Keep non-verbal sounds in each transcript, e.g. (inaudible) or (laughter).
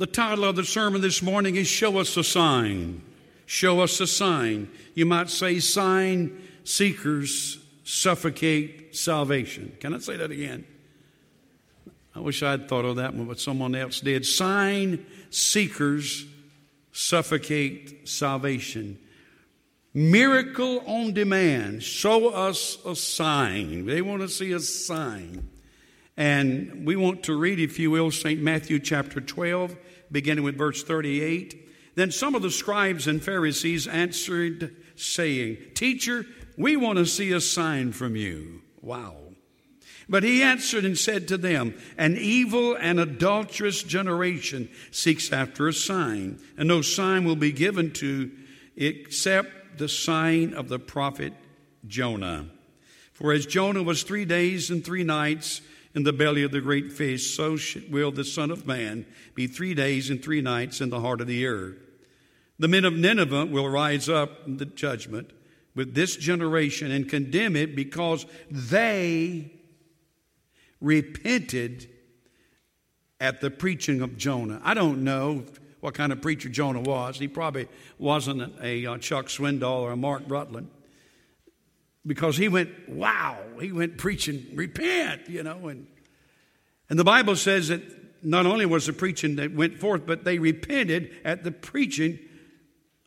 The title of the sermon this morning is Show Us a Sign. Show us a sign. You might say, Sign seekers suffocate salvation. Can I say that again? I wish I'd thought of that one, but someone else did. Sign seekers suffocate salvation. Miracle on demand. Show us a sign. They want to see a sign. And we want to read, if you will, St. Matthew chapter 12, beginning with verse 38. Then some of the scribes and Pharisees answered, saying, Teacher, we want to see a sign from you. Wow. But he answered and said to them, An evil and adulterous generation seeks after a sign, and no sign will be given to except the sign of the prophet Jonah. For as Jonah was three days and three nights in the belly of the great fish, so will the Son of Man be three days and three nights in the heart of the earth. The men of Nineveh will rise up in the judgment with this generation and condemn it because they repented at the preaching of Jonah. I don't know what kind of preacher Jonah was. He probably wasn't a, a uh, Chuck Swindoll or a Mark Rutland because he went, wow, he went preaching, repent, you know. And, and the Bible says that not only was the preaching that went forth, but they repented at the preaching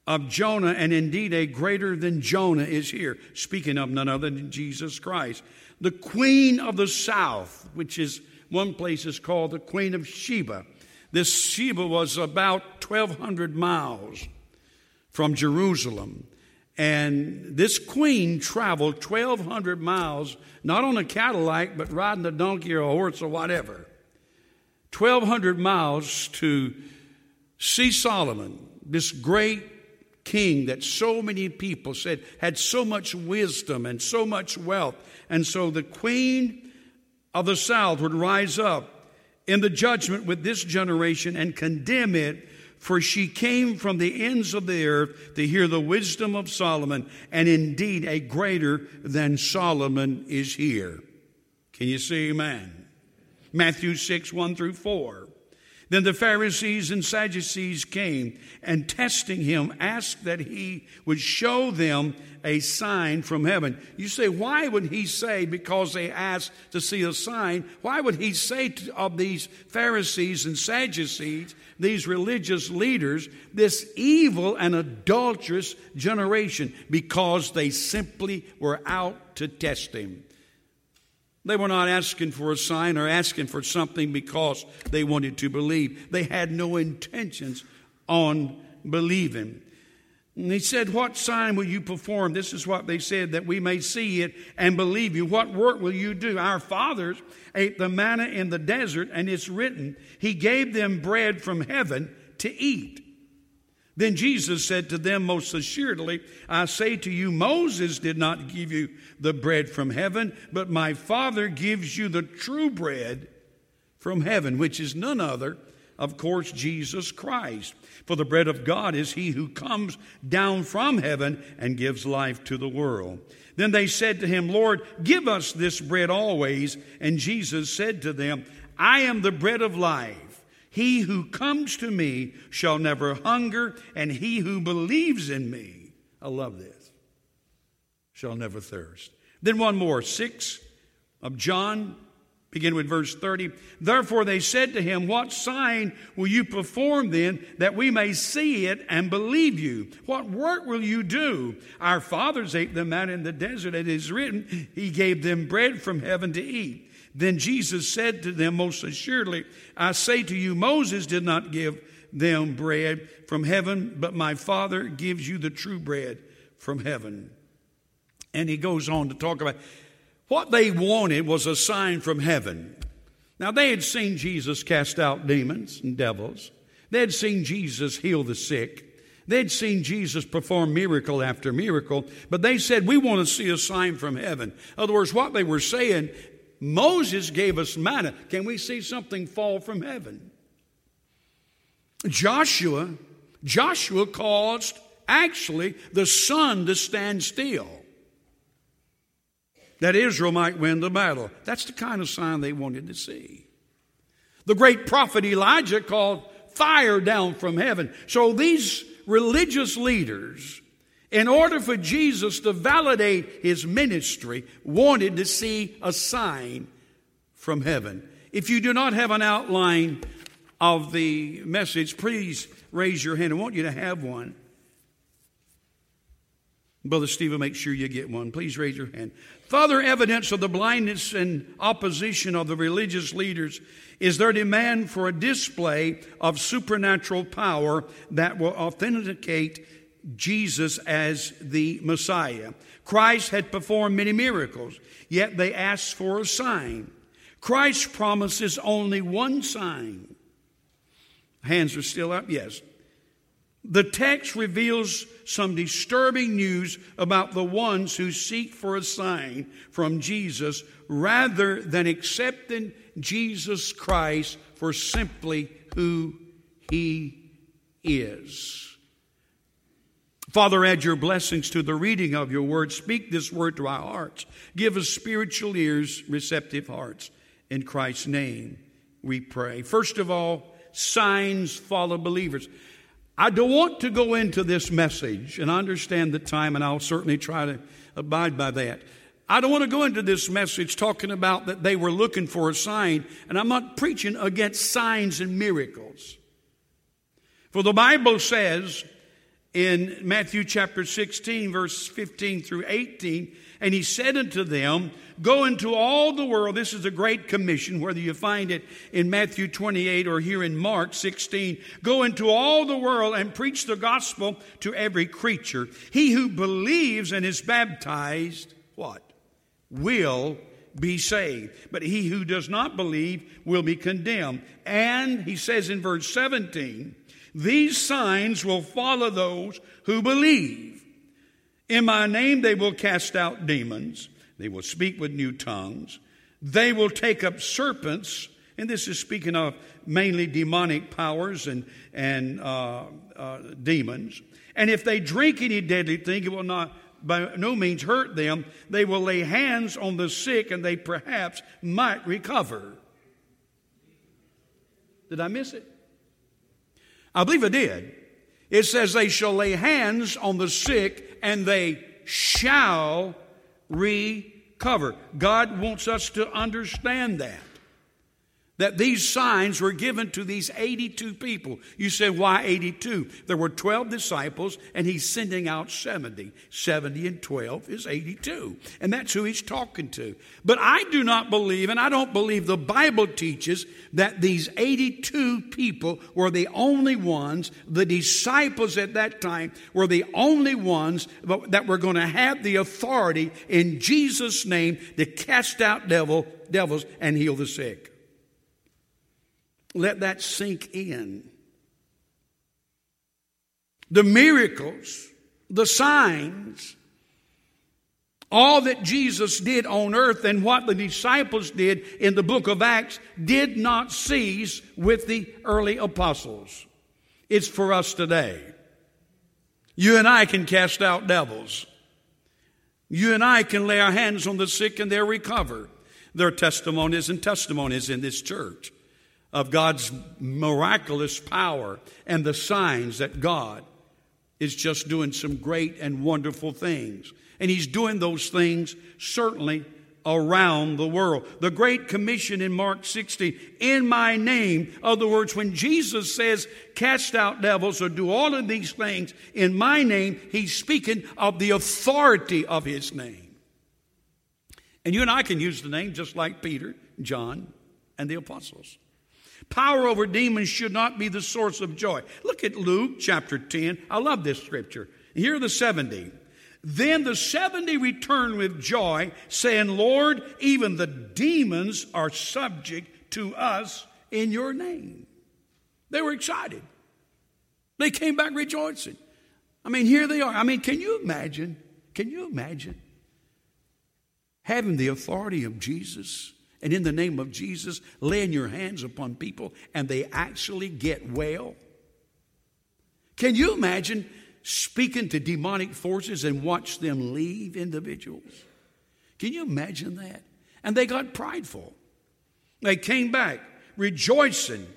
of Jonah, and indeed a greater than Jonah is here, speaking of none other than Jesus Christ. The Queen of the South, which is one place is called the Queen of Sheba. This Sheba was about 1,200 miles from Jerusalem. And this queen traveled 1,200 miles, not on a Cadillac, but riding a donkey or a horse or whatever. 1,200 miles to see Solomon, this great king that so many people said had so much wisdom and so much wealth. And so the queen of the south would rise up in the judgment with this generation and condemn it, for she came from the ends of the earth to hear the wisdom of Solomon, and indeed a greater than Solomon is here. Can you see, amen? Matthew 6, 1 through 4. Then the Pharisees and Sadducees came and testing him asked that he would show them a sign from heaven. You say, why would he say, because they asked to see a sign, why would he say to, of these Pharisees and Sadducees, these religious leaders, this evil and adulterous generation? Because they simply were out to test him. They were not asking for a sign or asking for something because they wanted to believe. They had no intentions on believing. And he said, What sign will you perform? This is what they said, that we may see it and believe you. What work will you do? Our fathers ate the manna in the desert, and it's written, He gave them bread from heaven to eat. Then Jesus said to them, Most assuredly, I say to you, Moses did not give you the bread from heaven, but my Father gives you the true bread from heaven, which is none other, of course, Jesus Christ. For the bread of God is he who comes down from heaven and gives life to the world. Then they said to him, Lord, give us this bread always. And Jesus said to them, I am the bread of life. He who comes to me shall never hunger, and he who believes in me, I love this, shall never thirst. Then one more, 6 of John, begin with verse 30. Therefore they said to him, What sign will you perform then that we may see it and believe you? What work will you do? Our fathers ate the manna in the desert. It is written, He gave them bread from heaven to eat. Then Jesus said to them, Most assuredly, I say to you, Moses did not give them bread from heaven, but my Father gives you the true bread from heaven. And he goes on to talk about what they wanted was a sign from heaven. Now, they had seen Jesus cast out demons and devils, they had seen Jesus heal the sick. They'd seen Jesus perform miracle after miracle, but they said, We want to see a sign from heaven. In other words, what they were saying, Moses gave us manna. Can we see something fall from heaven? Joshua, Joshua caused actually the sun to stand still that Israel might win the battle. That's the kind of sign they wanted to see. The great prophet Elijah called fire down from heaven. So these religious leaders, in order for Jesus to validate his ministry, wanted to see a sign from heaven. If you do not have an outline of the message, please raise your hand. I want you to have one. Brother Stephen, make sure you get one. Please raise your hand. Further evidence of the blindness and opposition of the religious leaders is their demand for a display of supernatural power that will authenticate Jesus as the Messiah. Christ had performed many miracles, yet they asked for a sign. Christ promises only one sign. Hands are still up? Yes. The text reveals some disturbing news about the ones who seek for a sign from Jesus rather than accepting Jesus Christ for simply who he is. Father, add your blessings to the reading of your word. Speak this word to our hearts. Give us spiritual ears, receptive hearts. In Christ's name we pray. First of all, signs follow believers. I don't want to go into this message, and I understand the time, and I'll certainly try to abide by that. I don't want to go into this message talking about that they were looking for a sign, and I'm not preaching against signs and miracles. For the Bible says in Matthew chapter 16, verse 15 through 18, and he said unto them, Go into all the world. This is a great commission, whether you find it in Matthew 28 or here in Mark 16. Go into all the world and preach the gospel to every creature. He who believes and is baptized, what? Will be saved. But he who does not believe will be condemned. And he says in verse 17, these signs will follow those who believe. In my name they will cast out demons. They will speak with new tongues. They will take up serpents. And this is speaking of mainly demonic powers and, and uh, uh, demons. And if they drink any deadly thing, it will not by no means hurt them. They will lay hands on the sick and they perhaps might recover. Did I miss it? I believe I did. It says they shall lay hands on the sick and they shall recover. God wants us to understand that that these signs were given to these 82 people. You said, why 82? There were 12 disciples, and he's sending out 70. 70 and 12 is 82. And that's who he's talking to. But I do not believe, and I don't believe the Bible teaches that these 82 people were the only ones, the disciples at that time were the only ones that were going to have the authority in Jesus' name to cast out devil, devils and heal the sick. Let that sink in. The miracles, the signs, all that Jesus did on earth and what the disciples did in the book of Acts did not cease with the early apostles. It's for us today. You and I can cast out devils. You and I can lay our hands on the sick and they'll recover. There are testimonies and testimonies in this church of God's miraculous power and the signs that God is just doing some great and wonderful things. And He's doing those things certainly around the world. The Great Commission in Mark 16, in my name, other words, when Jesus says, cast out devils or do all of these things in my name, He's speaking of the authority of His name. And you and I can use the name just like Peter, John, and the apostles. Power over demons should not be the source of joy. Look at Luke chapter 10. I love this scripture. Here are the 70. Then the 70 returned with joy, saying, Lord, even the demons are subject to us in your name. They were excited. They came back rejoicing. I mean, here they are. I mean, can you imagine? Can you imagine having the authority of Jesus and in the name of Jesus, laying your hands upon people and they actually get well? Can you imagine speaking to demonic forces and watch them leave individuals? Can you imagine that? And they got prideful. They came back rejoicing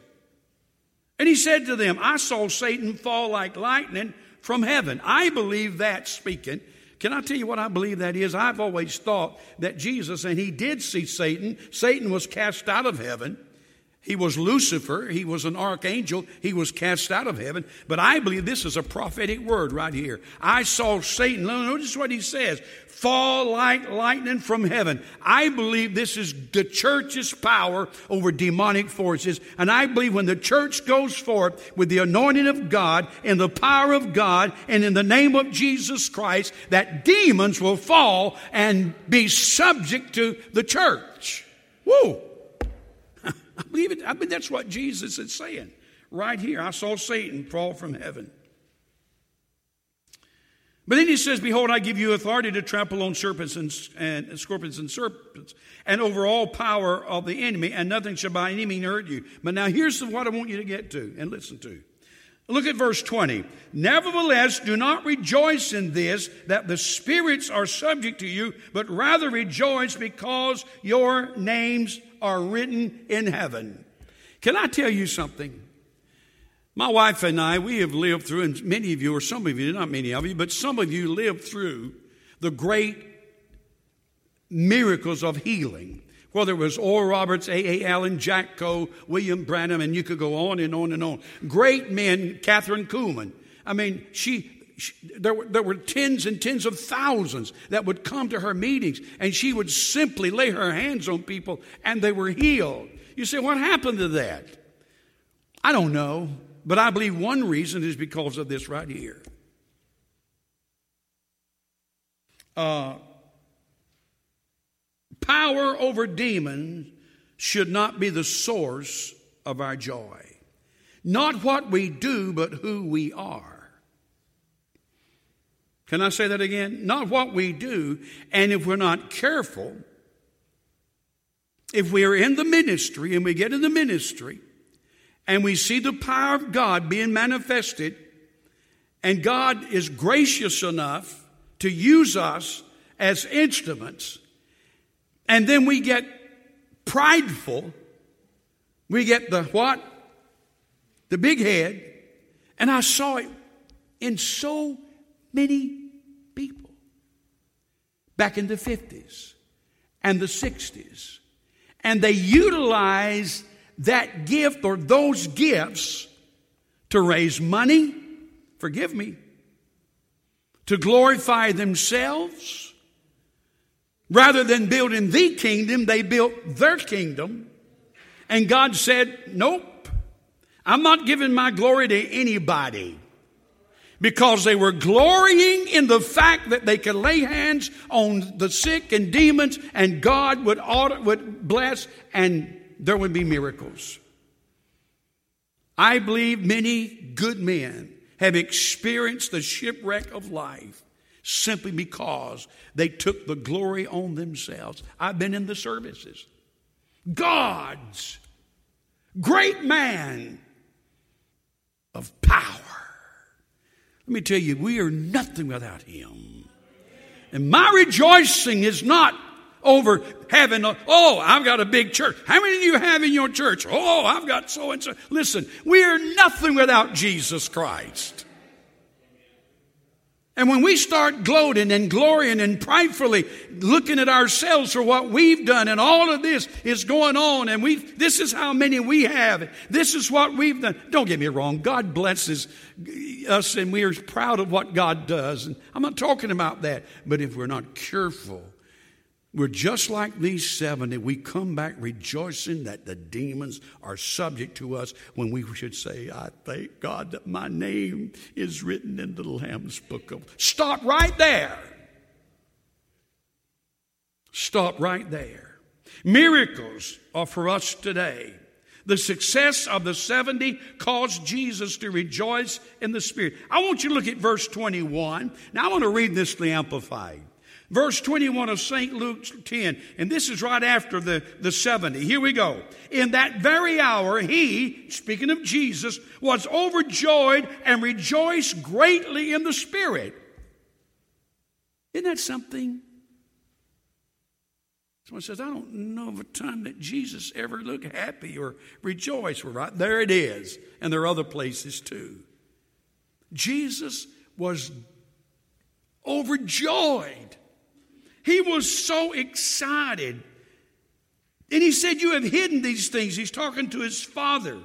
And he said to them, I saw Satan fall like lightning from heaven. I believe that speaking. Can I tell you what I believe that is? I've always thought that Jesus, and he did see Satan, Satan was cast out of heaven. He was Lucifer. He was an archangel. He was cast out of heaven. But I believe this is a prophetic word right here. I saw Satan. Notice what he says fall like lightning from heaven. I believe this is the church's power over demonic forces. And I believe when the church goes forth with the anointing of God and the power of God and in the name of Jesus Christ, that demons will fall and be subject to the church. Woo! I mean, that's what Jesus is saying right here. I saw Satan fall from heaven. But then he says, Behold, I give you authority to trample on serpents and, and, scorpions and serpents, and over all power of the enemy, and nothing shall by any means hurt you. But now here's what I want you to get to and listen to. Look at verse 20. Nevertheless, do not rejoice in this, that the spirits are subject to you, but rather rejoice because your names are written in heaven. Can I tell you something? My wife and I, we have lived through, and many of you, or some of you, not many of you, but some of you lived through the great miracles of healing. Whether it was Oral Roberts, A.A. Allen, Jack Coe, William Branham, and you could go on and on and on. Great men, Kathryn Kuhlman. I mean, she, there, were, there were tens and tens of thousands that would come to her meetings, and she would simply lay her hands on people, and they were healed. You say, what happened to that? I don't know, but I believe one reason is because of this right here. Uh, power over demons should not be the source of our joy. Not what we do, but who we are. Can I say that again? Not what we do, and if we're not careful, if we are in the ministry and we get in the ministry and we see the power of God being manifested, and God is gracious enough to use us as instruments, and then we get prideful, we get the what? The big head, and I saw it in so many people back in the 50s and the 60s. And they utilized that gift or those gifts to raise money, forgive me, to glorify themselves. Rather than building the kingdom, they built their kingdom. And God said, Nope, I'm not giving my glory to anybody because they were glorying in the fact that they could lay hands on the sick and demons and God would, order, would bless and there would be miracles. I believe many good men have experienced the shipwreck of life simply because they took the glory on themselves. I've been in the services. God's great man of power let me tell you, we are nothing without Him. And my rejoicing is not over having, a, oh, I've got a big church. How many of you have in your church? Oh, I've got so and so. Listen, we are nothing without Jesus Christ. And when we start gloating and glorying and pridefully looking at ourselves for what we've done and all of this is going on and we this is how many we have. This is what we've done. Don't get me wrong. God blesses us and we are proud of what God does. And I'm not talking about that. But if we're not careful, we're just like these 70. We come back rejoicing that the demons are subject to us when we should say, I thank God that my name is written in the Lamb's book of. Stop right there. Stop right there. Miracles are for us today. The success of the 70 caused Jesus to rejoice in the Spirit. I want you to look at verse 21. Now I want to read this the Amplified. Verse 21 of St. Luke 10, and this is right after the, the 70. Here we go. In that very hour, he, speaking of Jesus, was overjoyed and rejoiced greatly in the Spirit. Isn't that something? Someone says, I don't know of a time that Jesus ever looked happy or rejoiced. Well, right there it is. And there are other places too. Jesus was overjoyed. He was so excited. And he said, You have hidden these things. He's talking to his father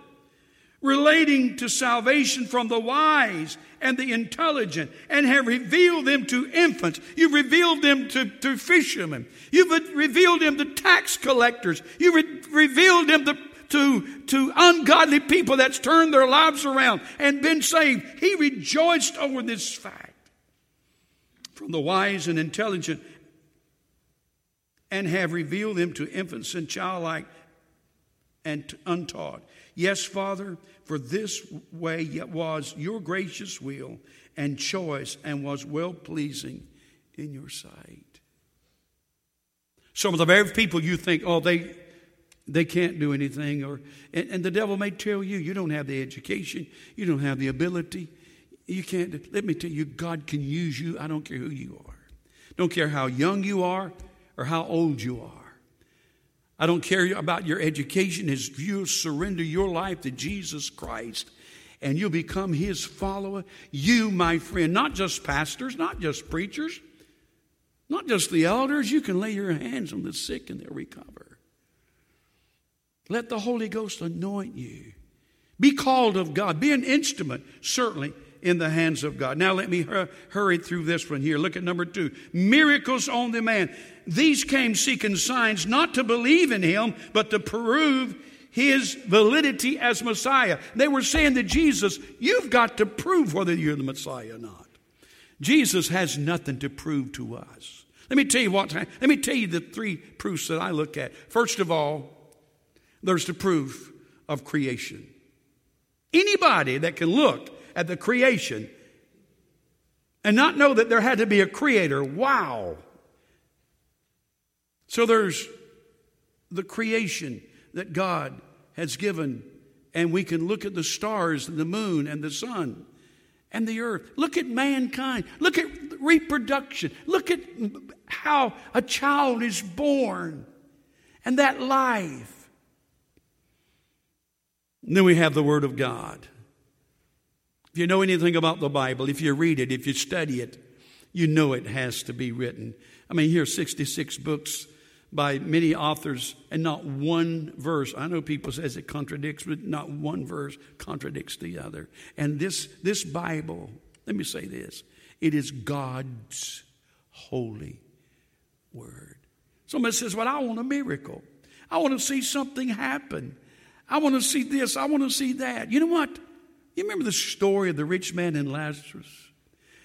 relating to salvation from the wise and the intelligent and have revealed them to infants. You've revealed them to, to fishermen. You've revealed them to tax collectors. You've re- revealed them to, to, to ungodly people that's turned their lives around and been saved. He rejoiced over this fact. From the wise and intelligent and have revealed them to infants and childlike and untaught. Yes, Father, for this way it was your gracious will and choice and was well pleasing in your sight. Some of the very people you think, oh, they they can't do anything, or and, and the devil may tell you you don't have the education, you don't have the ability, you can't. Let me tell you, God can use you. I don't care who you are, don't care how young you are or how old you are. I don't care about your education as you surrender your life to Jesus Christ and you become his follower. You, my friend, not just pastors, not just preachers, not just the elders, you can lay your hands on the sick and they'll recover. Let the Holy Ghost anoint you. Be called of God. Be an instrument, certainly, in the hands of God. Now, let me hurry through this one here. Look at number two miracles on demand. These came seeking signs not to believe in him, but to prove his validity as Messiah. They were saying to Jesus, You've got to prove whether you're the Messiah or not. Jesus has nothing to prove to us. Let me tell you what, let me tell you the three proofs that I look at. First of all, there's the proof of creation. Anybody that can look at the creation and not know that there had to be a creator. Wow. So there's the creation that God has given, and we can look at the stars and the moon and the sun and the earth. Look at mankind. Look at reproduction. Look at how a child is born and that life. And then we have the Word of God. If you know anything about the Bible, if you read it, if you study it, you know it has to be written. I mean, here are 66 books by many authors, and not one verse. I know people says it contradicts, but not one verse contradicts the other. And this this Bible, let me say this: it is God's holy word. Somebody says, "Well, I want a miracle. I want to see something happen. I want to see this. I want to see that." You know what? You remember the story of the rich man and Lazarus?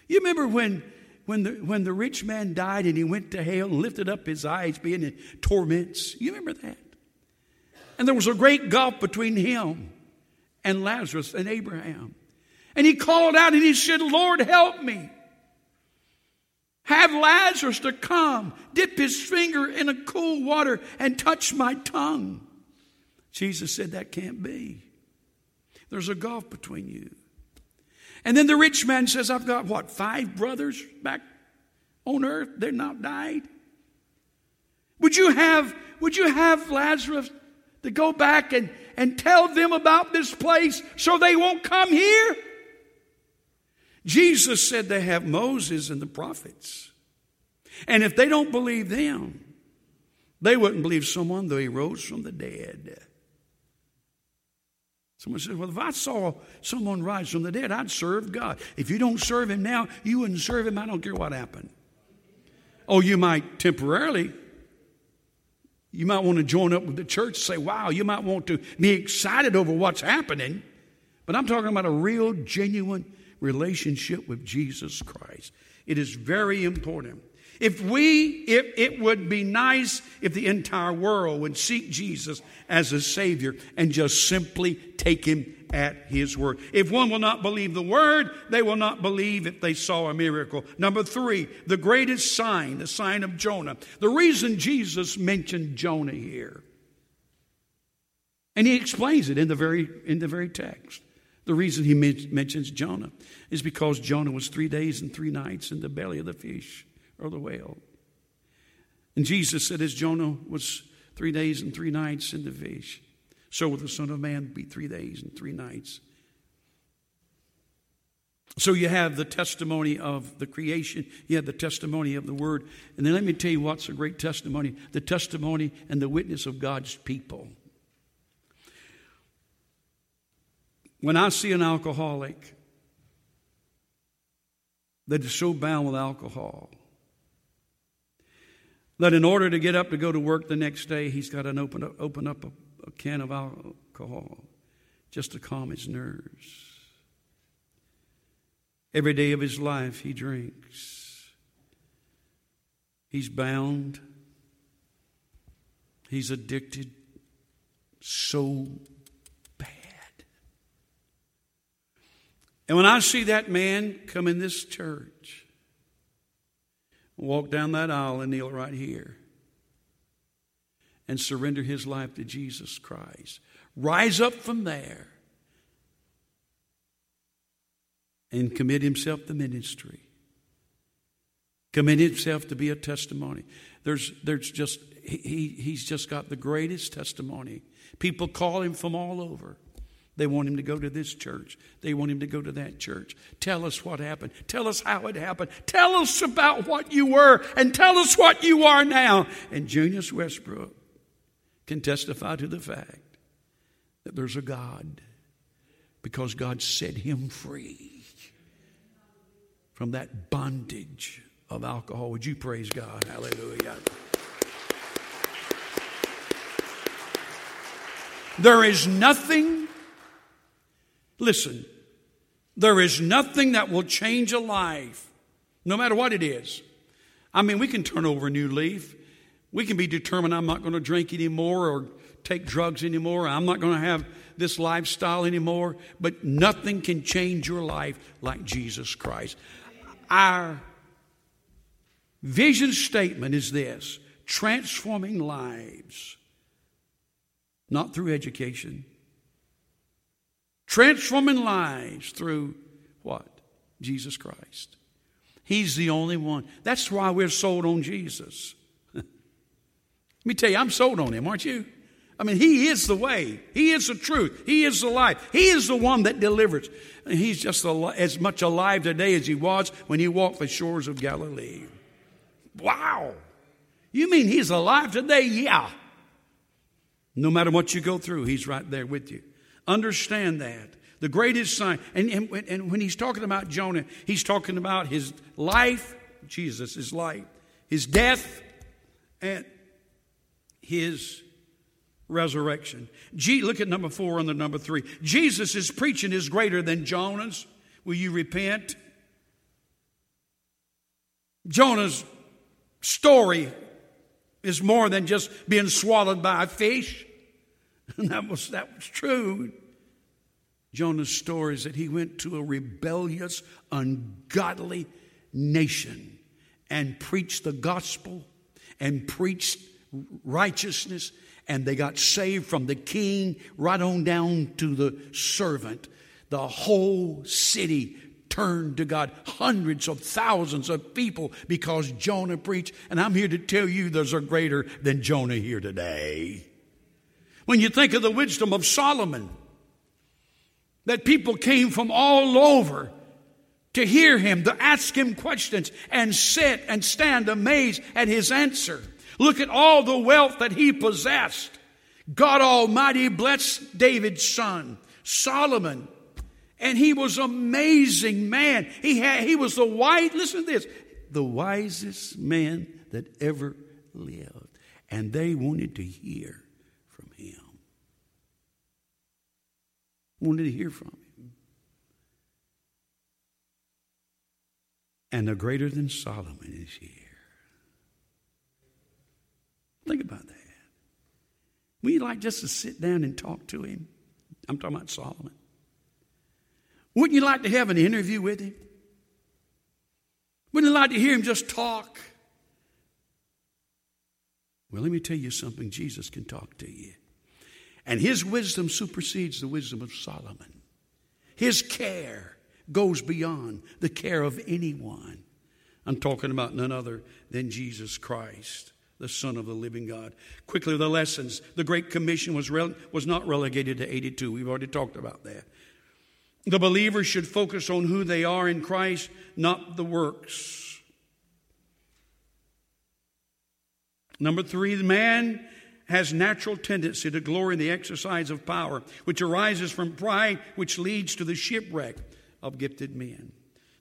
You remember when, when, the, when the rich man died and he went to hell and lifted up his eyes, being in torments? You remember that? And there was a great gulf between him and Lazarus and Abraham. And he called out and he said, Lord, help me. Have Lazarus to come, dip his finger in a cool water and touch my tongue. Jesus said, That can't be. There's a gulf between you. And then the rich man says, I've got what, five brothers back on earth? They're not died. Would you have, would you have Lazarus to go back and, and tell them about this place so they won't come here? Jesus said they have Moses and the prophets. And if they don't believe them, they wouldn't believe someone though he rose from the dead. Someone says, Well, if I saw someone rise from the dead, I'd serve God. If you don't serve him now, you wouldn't serve him. I don't care what happened. Oh, you might temporarily. You might want to join up with the church, say, Wow, you might want to be excited over what's happening. But I'm talking about a real, genuine relationship with Jesus Christ. It is very important. If we, if it would be nice if the entire world would seek Jesus as a Savior and just simply take Him at His word. If one will not believe the word, they will not believe if they saw a miracle. Number three, the greatest sign, the sign of Jonah. The reason Jesus mentioned Jonah here, and he explains it in the very, in the very text. The reason he mentions Jonah is because Jonah was three days and three nights in the belly of the fish or the whale. And Jesus said, as Jonah was three days and three nights in the fish, so will the Son of Man be three days and three nights. So you have the testimony of the creation, you have the testimony of the Word. And then let me tell you what's a great testimony the testimony and the witness of God's people. When I see an alcoholic that is so bound with alcohol that in order to get up to go to work the next day, he's got to open up, open up a, a can of alcohol just to calm his nerves. Every day of his life, he drinks. He's bound. He's addicted so bad. And when I see that man come in this church, walk down that aisle and kneel right here and surrender his life to Jesus Christ, rise up from there and commit himself to ministry. Commit himself to be a testimony. There's, there's just, he, he's just got the greatest testimony. People call him from all over. They want him to go to this church. They want him to go to that church. Tell us what happened. Tell us how it happened. Tell us about what you were and tell us what you are now. And Junius Westbrook can testify to the fact that there's a God because God set him free from that bondage of alcohol. Would you praise God? Hallelujah. There is nothing, listen, there is nothing that will change a life, no matter what it is. I mean, we can turn over a new leaf. We can be determined I'm not going to drink anymore or take drugs anymore. I'm not going to have this lifestyle anymore. But nothing can change your life like Jesus Christ. Our vision statement is this transforming lives, not through education, transforming lives through what? Jesus Christ. He's the only one. That's why we're sold on Jesus. (laughs) Let me tell you, I'm sold on him, aren't you? I mean, He is the way. He is the truth. He is the life. He is the one that delivers. And He's just as much alive today as He was when He walked the shores of Galilee. Wow. You mean He's alive today? Yeah. No matter what you go through, He's right there with you. Understand that. The greatest sign. And, and, and when He's talking about Jonah, He's talking about His life, Jesus, His life, His death, and His resurrection. G, look at number four on the number three. Jesus' preaching is greater than Jonah's. Will you repent? Jonah's story is more than just being swallowed by a fish. (laughs) And that was, that was true. Jonah's story is that he went to a rebellious, ungodly nation and preached the gospel and preached righteousness and they got saved from the king right on down to the servant. The whole city turned to God. Hundreds of thousands of people because Jonah preached. And I'm here to tell you there's a greater than Jonah here today. When you think of the wisdom of Solomon, that people came from all over to hear him, to ask him questions, and sit and stand amazed at his answer. Look at all the wealth that he possessed. God Almighty blessed David's son, Solomon. And he was an amazing man. He had, he was the wise, listen to this, the wisest man that ever lived. And they wanted to hear from him. Wanted to hear from him. And the greater than Solomon is here. Think about that. You like just to sit down and talk to him? I'm talking about Solomon. Wouldn't you like to have an interview with him? Wouldn't you like to hear him just talk? Well, let me tell you something Jesus can talk to you. And his wisdom supersedes the wisdom of Solomon. His care goes beyond the care of anyone. I'm talking about none other than Jesus Christ the Son of the living God. Quickly, the lessons. The Great Commission was, rele- was not relegated to 82. We've already talked about that. The believer should focus on who they are in Christ, not the works. Number three, the man has natural tendency to glory in the exercise of power, which arises from pride, which leads to the shipwreck of gifted men.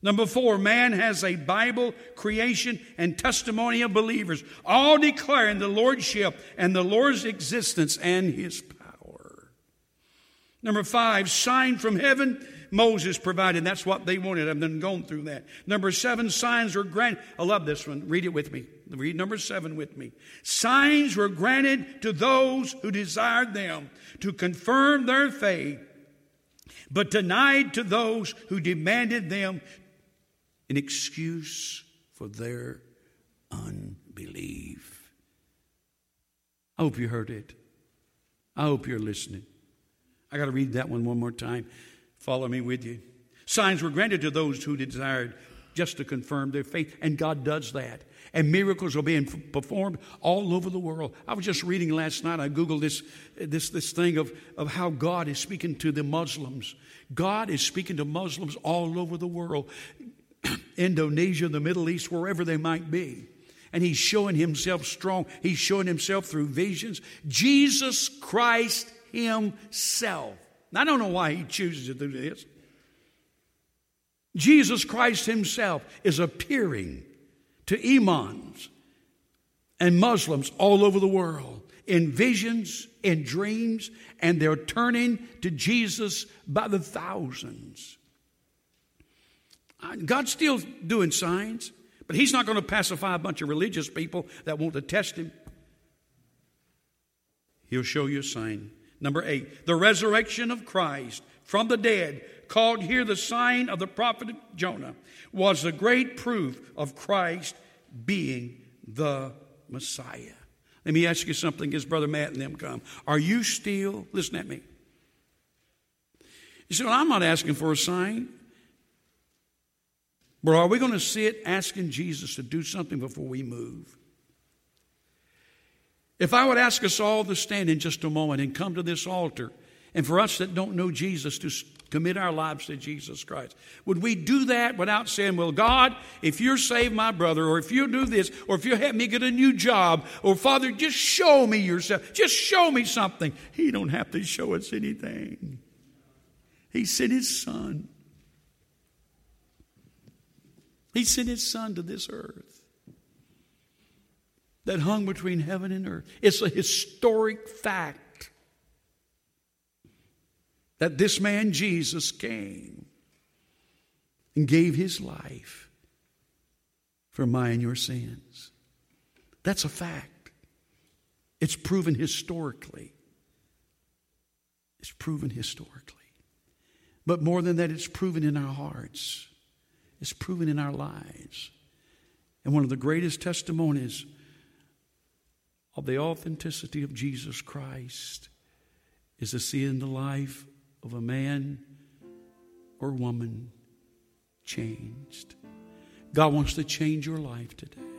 Number four, man has a Bible, creation, and testimony of believers, all declaring the Lordship and the Lord's existence and his power. Number five, sign from heaven. Moses provided. That's what they wanted. I've been going through that. Number seven, signs were granted. I love this one. Read it with me. Read number seven with me. Signs were granted to those who desired them to confirm their faith, but denied to those who demanded them an excuse for their unbelief. I hope you heard it. I hope you're listening. I got to read that one one more time. Follow me with you. Signs were granted to those who desired just to confirm their faith, and God does that. And miracles are being performed all over the world. I was just reading last night. I googled this this this thing of of how God is speaking to the Muslims. God is speaking to Muslims all over the world. (clears throat) Indonesia, the Middle East, wherever they might be. And he's showing himself strong. He's showing himself through visions. Jesus Christ himself. I don't know why he chooses to do this. Jesus Christ himself is appearing to imams and Muslims all over the world in visions, in dreams, and they're turning to Jesus by the thousands. Uh, God's still doing signs, but He's not going to pacify a bunch of religious people that want to test Him. He'll show you a sign. Number eight, the resurrection of Christ from the dead, called here the sign of the prophet Jonah, was the great proof of Christ being the Messiah. Let me ask you something as Brother Matt and them come. Are you still, listen at me. You say, well, I'm not asking for a sign. But are we going to sit asking Jesus to do something before we move? If I would ask us all to stand in just a moment and come to this altar, and for us that don't know Jesus to commit our lives to Jesus Christ, would we do that without saying, Well, God, if you save my brother, or if you do this, or if you help me get a new job, or Father, just show me yourself, just show me something? He don't have to show us anything. He sent his son. He sent his son to this earth that hung between heaven and earth. It's a historic fact that this man Jesus came and gave his life for my and your sins. That's a fact. It's proven historically. It's proven historically. But more than that, it's proven in our hearts. It's proven in our lives. And one of the greatest testimonies of the authenticity of Jesus Christ is to see in the life of a man or woman changed. God wants to change your life today.